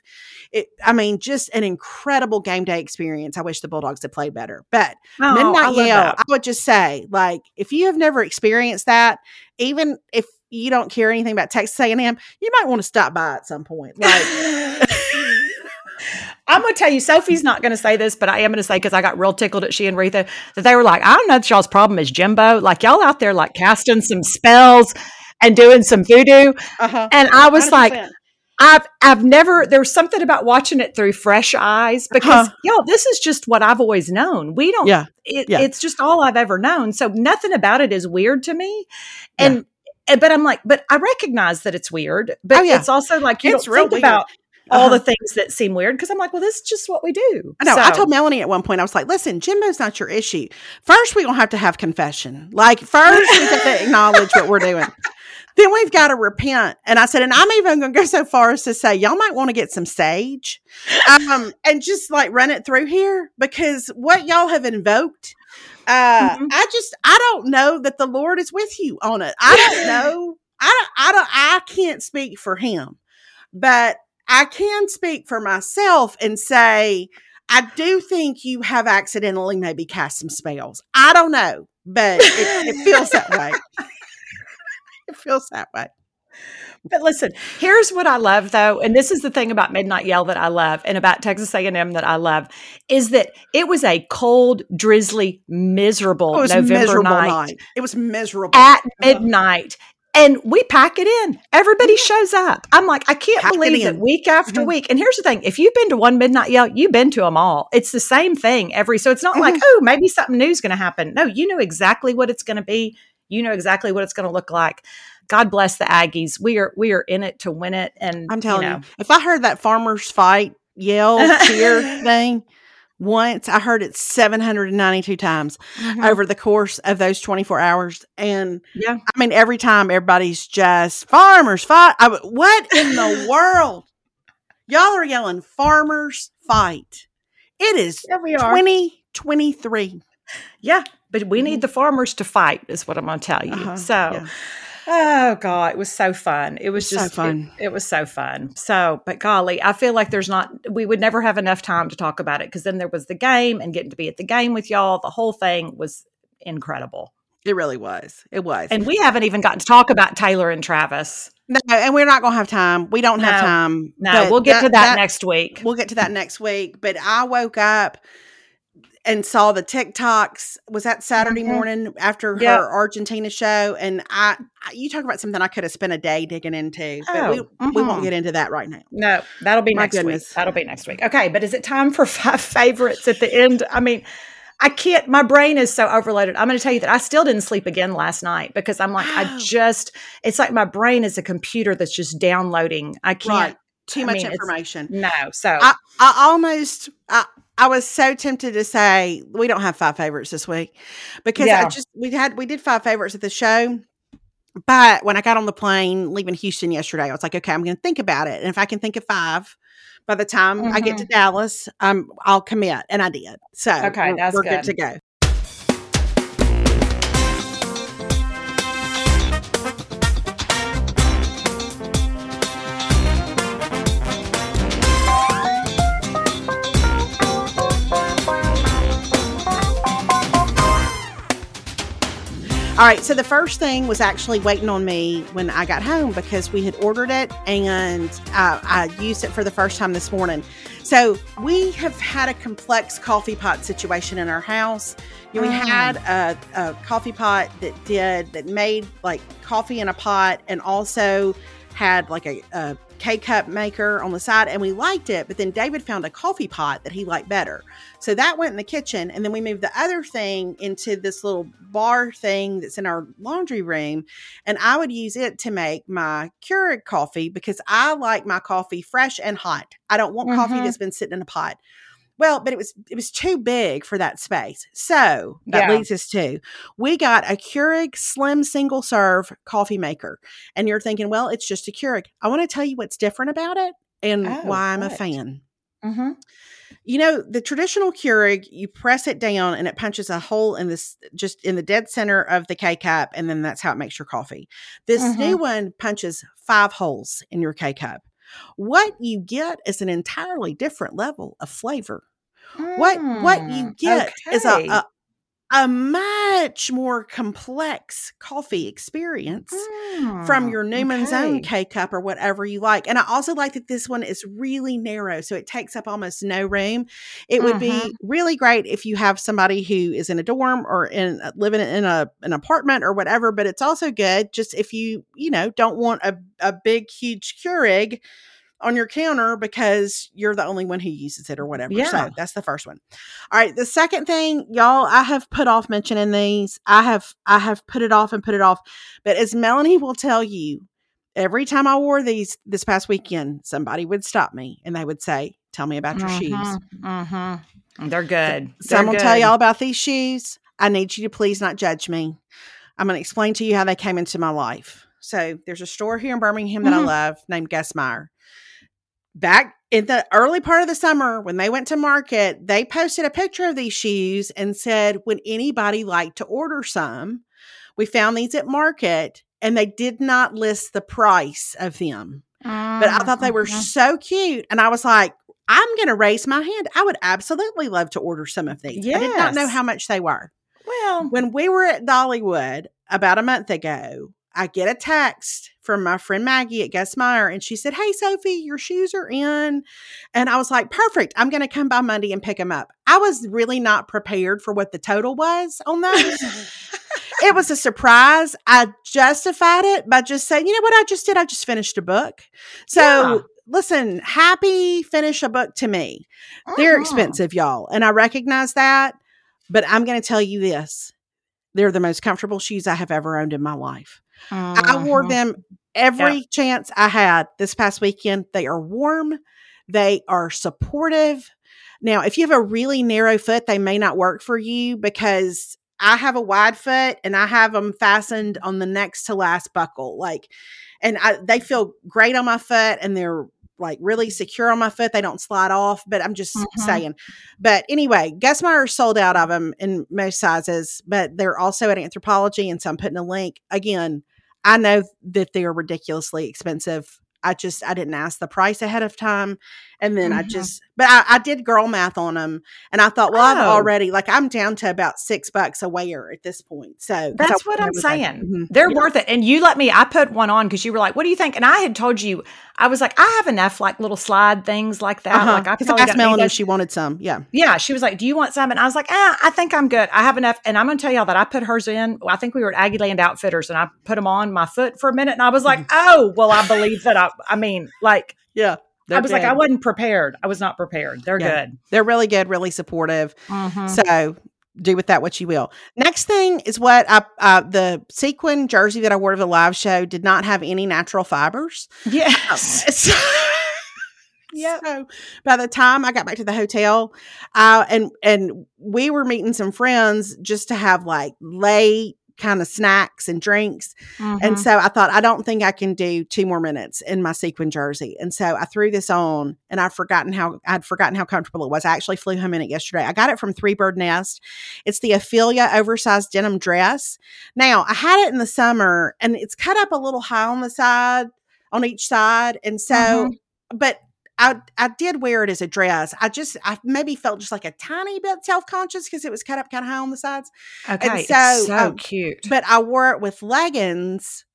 It I mean, just an incredible game day experience. I wish the Bulldogs had played better. But Oh, I Midnight that. I would just say, like, if you have never experienced that, even if you don't care anything about Texas A&M, you might want to stop by at some point. Like, I'm going to tell you, Sophie's not going to say this, but I am going to say because I got real tickled at she and Retha that they were like, I don't know that y'all's problem is Jimbo. Like y'all out there like casting some spells and doing some voodoo. uh-huh. And I was like, 100%. I've I've never there's something about watching it through fresh eyes because Huh. yo, this is just what I've always known. We don't Yeah, it, yeah. it's just all I've ever known. So nothing about it is weird to me. And and- but I'm like, but I recognize that it's weird. But Oh, yeah. it's also like you It's don't real think weird. about all Uh-huh. the things that seem weird because I'm like, well, this is just what we do. I know. I told Melanie at one point, I was like, listen, Jimbo's not your issue. First, we're going to have to have confession. Like, first, we have to acknowledge what we're doing. Then we've got to repent. And I said, and I'm even going to go so far as to say, y'all might want to get some sage um, and just like run it through here because what y'all have invoked, uh, Mhm. I just, I don't know that the Lord is with you on it. I don't know. I don't, I don't, I can't speak for him, but I can speak for myself and say, I do think you have accidentally maybe cast some spells. I don't know, but it, it feels that way. it feels that way. but listen, here's what I love though, and this is the thing about Midnight Yell that I love, and about Texas A&M that I love, is that it was a cold, drizzly, miserable oh, November miserable night, night. It was miserable. at uh-huh. midnight. And we pack it in. Everybody shows up. I'm like, I can't Pack it believe that week after Mhm. week. And here's the thing: if you've been to one midnight yell, you've been to them all. It's the same thing every. So it's not like, Mhm. oh, maybe something new is going to happen. No, you know exactly what it's going to be. You know exactly what it's going to look like. God bless the Aggies. We are we are in it to win it. And I'm telling you, know, if I heard that farmers fight yell cheer thing once, I heard it 792 times Mhm. over the course of those 24 hours. And Yeah. I mean, every time everybody's just farmers fight. I, what in the world? Y'all are yelling farmers fight. It is Yeah, we are. 2023. Yeah, but we need the farmers to fight, is what I'm going to tell you. Mm-hmm. Uh-huh, So, yeah. Oh god, it was so fun. It was It's so just fun. It, it was so fun. So, but golly, I feel like there's not. We would never have enough time to talk about it because then there was the game and getting to be at the game with y'all. The whole thing was incredible, It really was. It was. and we haven't even gotten to talk about Taylor and Travis. no, and we're not going to have time. We don't have time. No, we'll get to that, next week. We'll get to that next week. But I woke up and saw the TikToks. Was that Saturday Mhm. morning after Yep. her Argentina show? And I, I- you talk about something I could have spent a day digging into, but we, Oh, we won't get into that right now. No, that'll be My next goodness. week. That'll be next week. Okay, but is it time for five favorites at the end? I mean, I can't. My brain is so overloaded. I'm going to tell you that I still didn't sleep again last night because I'm like, I just. It's like my brain is a computer that's just downloading. I can't. Right. Too I much mean, information. No. So I, I almost, I, I was so tempted to say we don't have five favorites this week because I just we had we did five favorites at the show. But when I got on the plane leaving Houston yesterday, I was like, okay, I'm going to think about it, and if I can think of five by the time I get to Dallas, um, I'll commit, and I did. So Okay, we're, that's we're good good. to go. All right, so the first thing was actually waiting on me when I got home because we had ordered it and uh, I used it for the first time this morning. So we have had a complex coffee pot situation in our house. You know, we Mm. had a, a coffee pot that did that made like coffee in a pot and also had like a, a K cup maker on the side, and we liked it. But then David found a coffee pot that he liked better. So that went in the kitchen, and then we moved the other thing into this little bar thing that's in our laundry room. And I would use it to make my Keurig coffee because I like my coffee fresh and hot. I don't want coffee Mhm. that's been sitting in a pot. Well, but it was it was too big for that space. So that Yeah. leads us to we got a Keurig slim single serve coffee maker. And you're thinking, well, it's just a Keurig. I want to tell you what's different about it and Oh, why I'm a what? fan. Mhm. You know, the traditional Keurig, you press it down and it punches a hole in this just in the dead center of the K cup, and then that's how it makes your coffee. This new one punches five holes in your K cup. What you get is an entirely different level of flavor. What what you Mm, get is a, a a much more complex coffee experience from Mm, your Newman's own. K cup or whatever you like. And I also like that this one is really narrow, so it takes up almost no room. It would Mhm. be really great if you have somebody who is in a dorm or in uh, living in a an apartment or whatever. But it's also good just if you you know don't want a a big huge Keurig on your counter because you're the only one who uses it or whatever. Yeah. So that's the first one. All right. The second thing, y'all, I have put off mentioning these. I have I have put it off and put it off. But as Melanie will tell you, every time I wore these this past weekend, somebody would stop me and they would say, Tell me about your shoes. Mm-hmm. They're good. So I'm gonna tell y'all about these shoes. I need you to please not judge me. I'm gonna explain to you how they came into my life. So there's a store here in Birmingham that I Mhm. love named Gus Mayer. Back in the early part of the summer, when they went to market, they posted a picture of these shoes and said, Would anybody like to order some? We found these at market and they did not list the price of them. But I ah, thought they were so cute. And I was like, I'm going to raise my hand. I would absolutely love to order some of these. I did not know how much they were. well. When we were at Dollywood about a month ago, I get a text from my friend Maggie at Gus Mayer, and she said, Hey, Sophie, your shoes are in. And I was like, Perfect. I'm going to come by Monday and pick them up. I was really not prepared for what the total was on those. it was a surprise. I justified it by just saying, You know what I just did? I just finished a book. So, yeah. Listen, happy finish a book to me. Uh-huh. They're expensive, y'all. And I recognize that. But I'm going to tell you this they're the most comfortable shoes I have ever owned in my life. Uh-huh. I wore mm-hmm. them every chance I had this past weekend. They are warm, they are supportive. Now, if you have a really narrow foot, they may not work for you because I have a wide foot and I have them fastened on the next to last buckle. Like, and I, they feel great on my foot and they're like really secure on my foot. They don't slide off, but I'm just mm-hmm. saying. But anyway, Gus Mayer sold out of them in most sizes, but they're also at Anthropologie. And so I'm putting a link again. I know that they're ridiculously expensive. I just I didn't ask the price ahead of time, and then mm-hmm. I just but I, I, did girl math on them, and I thought, well, oh. I've already like I'm down to about six bucks a wear at this point. So that's what I'm saying. mm-hmm. They're yeah. worth it. And you let me. I put one on because you were like, "What do you think?" And I had told you, I was like, I have enough like little slide things like that. Uh-huh. Like I probably asked Melanie if she wanted some. Yeah, yeah. She was like, "Do you want some?" And I was like, "Ah, I think I'm good. I have enough." And I'm going to tell y'all that I put hers in. I think we were at Aggieland Outfitters, and I put them on my foot for a minute, and I was like, mm-hmm. "Oh, well, I believe that." I, I mean, like, yeah. They're I was big. like, I wasn't prepared. I was not prepared. They're yeah. good. They're really good, really supportive. Mm-hmm. So do with that what you will. Next thing is what I uh, the sequin jersey that I wore to the live show did not have any natural fibers. Yes. Um, yeah. So by the time I got back to the hotel, uh, and and we were meeting some friends just to have like late kind of snacks and drinks. Mm-hmm. And so I thought, I don't think I can do two more minutes in my sequin jersey. And so I threw this on and I'd forgotten how I'd forgotten how comfortable it was. I actually flew home in it yesterday. I got it from Three Bird Nest. It's the Ophelia oversized denim dress. Now I had it in the summer and it's cut up a little high on the side on each side. And so mm-hmm. but I I did wear it as a dress. I just I maybe felt just like a tiny bit self conscious because it was cut up kind of high on the sides. Okay, and so so um, cute. But I wore it with leggings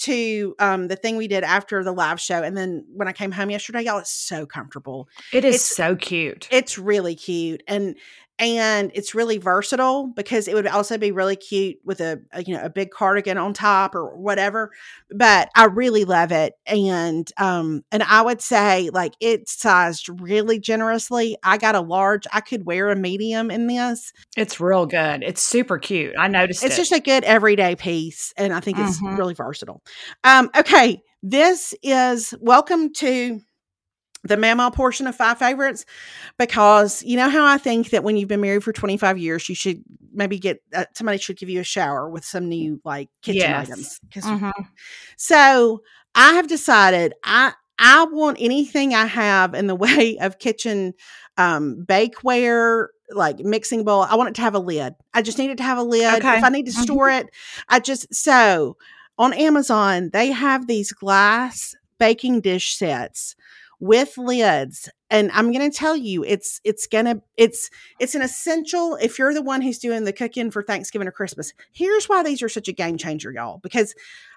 to um the thing we did after the live show and then when i came home yesterday y'all it's so comfortable it is it's, so cute it's really cute and and it's really versatile because it would also be really cute with a, a, you know a big cardigan on top or whatever but i really love it and um and i would say like it's sized really generously. I got a large i could wear a medium in this. It's real good. It's super cute. I noticed it's it. just a good everyday piece and i think it's mm-hmm. really versatile. Um okay this is welcome to the mama portion of five favorites because you know how I think that when you've been married for 25 years, you should maybe get uh, somebody should give you a shower with some new like kitchen yes. items. Mm-hmm. So I have decided I I want anything I have in the way of kitchen um, bakeware, like mixing bowl. I want it to have a lid. I just need it to have a lid. Okay. If I need to mm-hmm. store it, I just so on Amazon they have these glass baking dish sets with lids and i'm going to tell you it's it's going to it's it's an essential if you're the one who's doing the cooking for thanksgiving or christmas here's why these are such a game changer y'all because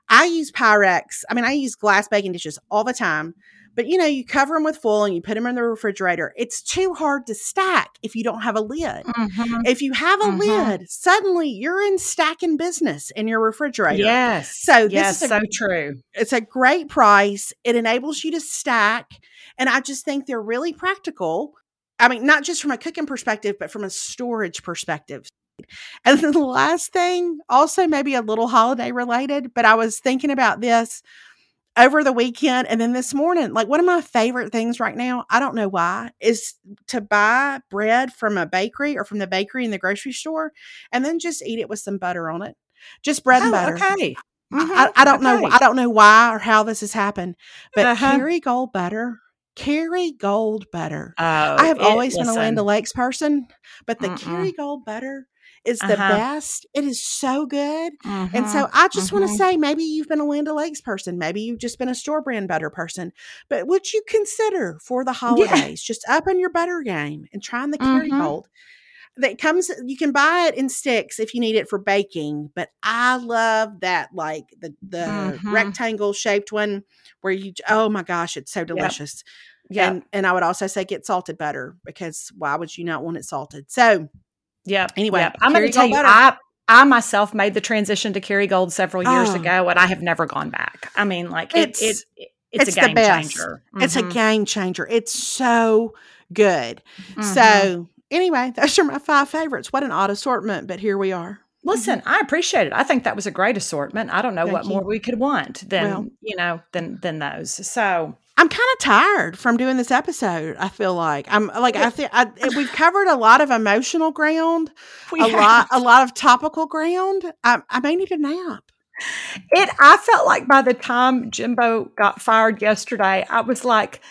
i use pyrex i mean i use glass baking dishes all the time but you know, you cover them with foil and you put them in the refrigerator. It's too hard to stack if you don't have a lid. Mm-hmm. If you have a mm-hmm. lid, suddenly you're in stacking business in your refrigerator. Yes. So yes, a, so true. It's a great price. It enables you to stack, and I just think they're really practical. I mean, not just from a cooking perspective, but from a storage perspective. And then the last thing, also maybe a little holiday related, but I was thinking about this over the weekend and then this morning like one of my favorite things right now i don't know why is to buy bread from a bakery or from the bakery in the grocery store and then just eat it with some butter on it just bread and oh, butter okay mm-hmm. I, I, don't okay. know i don't know why or how this has happened but uh-huh. Kerrygold butter Kerrygold butter oh, i have always been a land o'lakes person but the Mm-mm. Kerrygold butter is the uh-huh. best. It is so good. Mm-hmm. And so I just mm-hmm. want to say maybe you've been a Land O'Lakes person. Maybe you've just been a store brand butter person. But would you consider for the holidays yeah. just upping your butter game and trying the Kerrygold? that comes you can buy it in sticks if you need it for baking but i love that like the the Mhm. rectangle shaped one where you oh my gosh it's so delicious Yeah. and and i would also say get salted butter because why would you not want it salted so Yep. Anyway, yep. I'm going to tell you. I, I myself made the transition to Kerrygold several years Oh. ago, and I have never gone back. I mean, like It's- it, it it's, it's a the game best. changer. it's a mm-hmm. game changer it's so good Mhm. so anyway those are my five favorites what an odd assortment but here we are mm-hmm. Listen, I appreciate it. I think that was a great assortment. I don't know Thank what you. more we could want than Well. you know than than those. So I'm kind of tired from doing this episode. I feel like I'm like I think I, we've covered a lot of emotional ground, we a have- lot, a lot of topical ground. I, I may need a nap. It. I felt like by the time Jimbo got fired yesterday, I was like,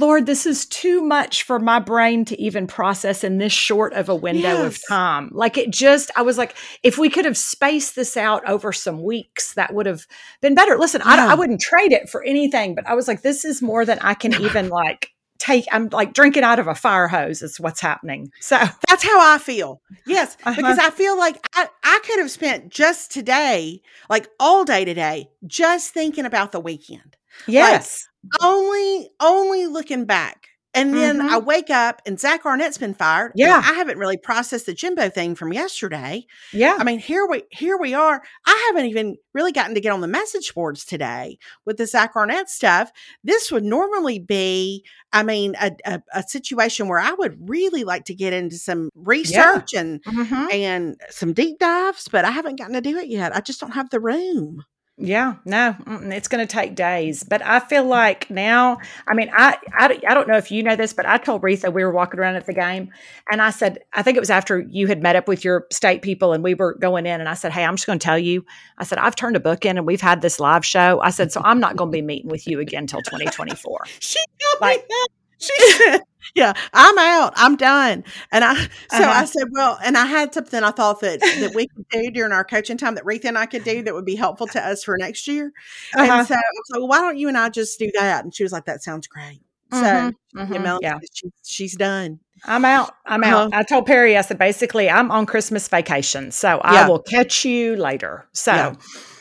Lord, this is too much for my brain to even process in this short of a window of time. Like it just, I was like, if we could have spaced this out over some weeks, that would have been better. Listen, I, Yeah. I wouldn't trade it for anything, but I was like, this is more than I can even like take. I'm like drinking out of a fire hose. Is what's happening. So That's how I feel. Yes, Uh-huh. because I feel like I, I could have spent just today, like all day today, just thinking about the weekend. yes, Only, only looking back. And then Mhm. I wake up and Zach Arnett's been fired. Yeah. I haven't really processed the Jimbo thing from yesterday. yeah, I mean, here we here we are. I haven't even really gotten to get on the message boards today with the Zach Arnett stuff. This would normally be, I mean, a, a, a situation where I would really like to get into some research and Mhm. and some deep dives, but I haven't gotten to do it yet. I just don't have the room. Yeah, no, mm, it's going to take days. But I feel like now, I mean, I, I, don't- I don't know if you know this, but I told Retha we were walking around at the game and I said, I think it was after you had met up with your state people and we were going in and I said, Hey, I'm just going to tell you, I said, I've turned a book in and we've had this live show. I said, so I'm not going to be meeting with you again until 2024. She told Like- me that. She said, "Yeah, I'm out. I'm done." And I, so I Uh-huh. said, "Well," and I had something I thought that that we could do during our coaching time that Retha and I could do that would be helpful to us for next year. Uh-huh. And so I was like, well, "Why don't you and I just do that?" And she was like, "That sounds great." So Mhm, yeah, mhm, Melanie, yeah. she, she's done. I'm out. I'm out. Uh-huh. I told Perry, I said, basically, I'm on Christmas vacation. So I will catch you later. So. Yeah,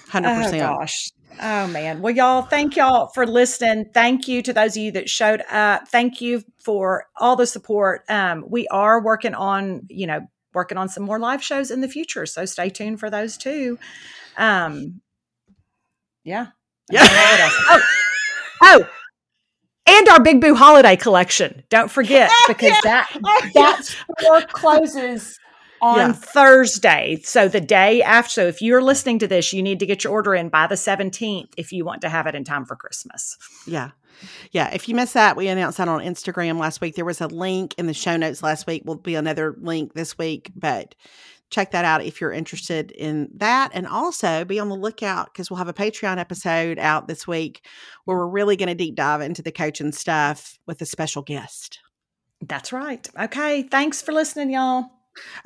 Hundred Oh percent. gosh. Oh man. Well, y'all, thank y'all for listening. Thank you to those of you that showed up. Thank you for all the support. Um, we are working on, you know, working on some more live shows in the future. So stay tuned for those too. Um, yeah. I don't know what else. Oh, oh, and our Big Boo Holiday Collection. Don't forget because that that store closes on Yeah. Thursday. So the day after. So if you're listening to this, you need to get your order in by the 17th if you want to have it in time for Christmas. Yeah. Yeah. If you missed that, we announced that on Instagram last week. There was a link in the show notes last week. Will be another link this week, but check that out if you're interested in that. And also be on the lookout because we'll have a Patreon episode out this week where we're really going to deep dive into the coaching stuff with a special guest. That's right. Okay. Thanks for listening, y'all.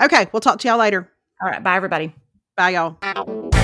Okay. We'll talk to y'all later. All right. Bye, everybody. Bye, y'all.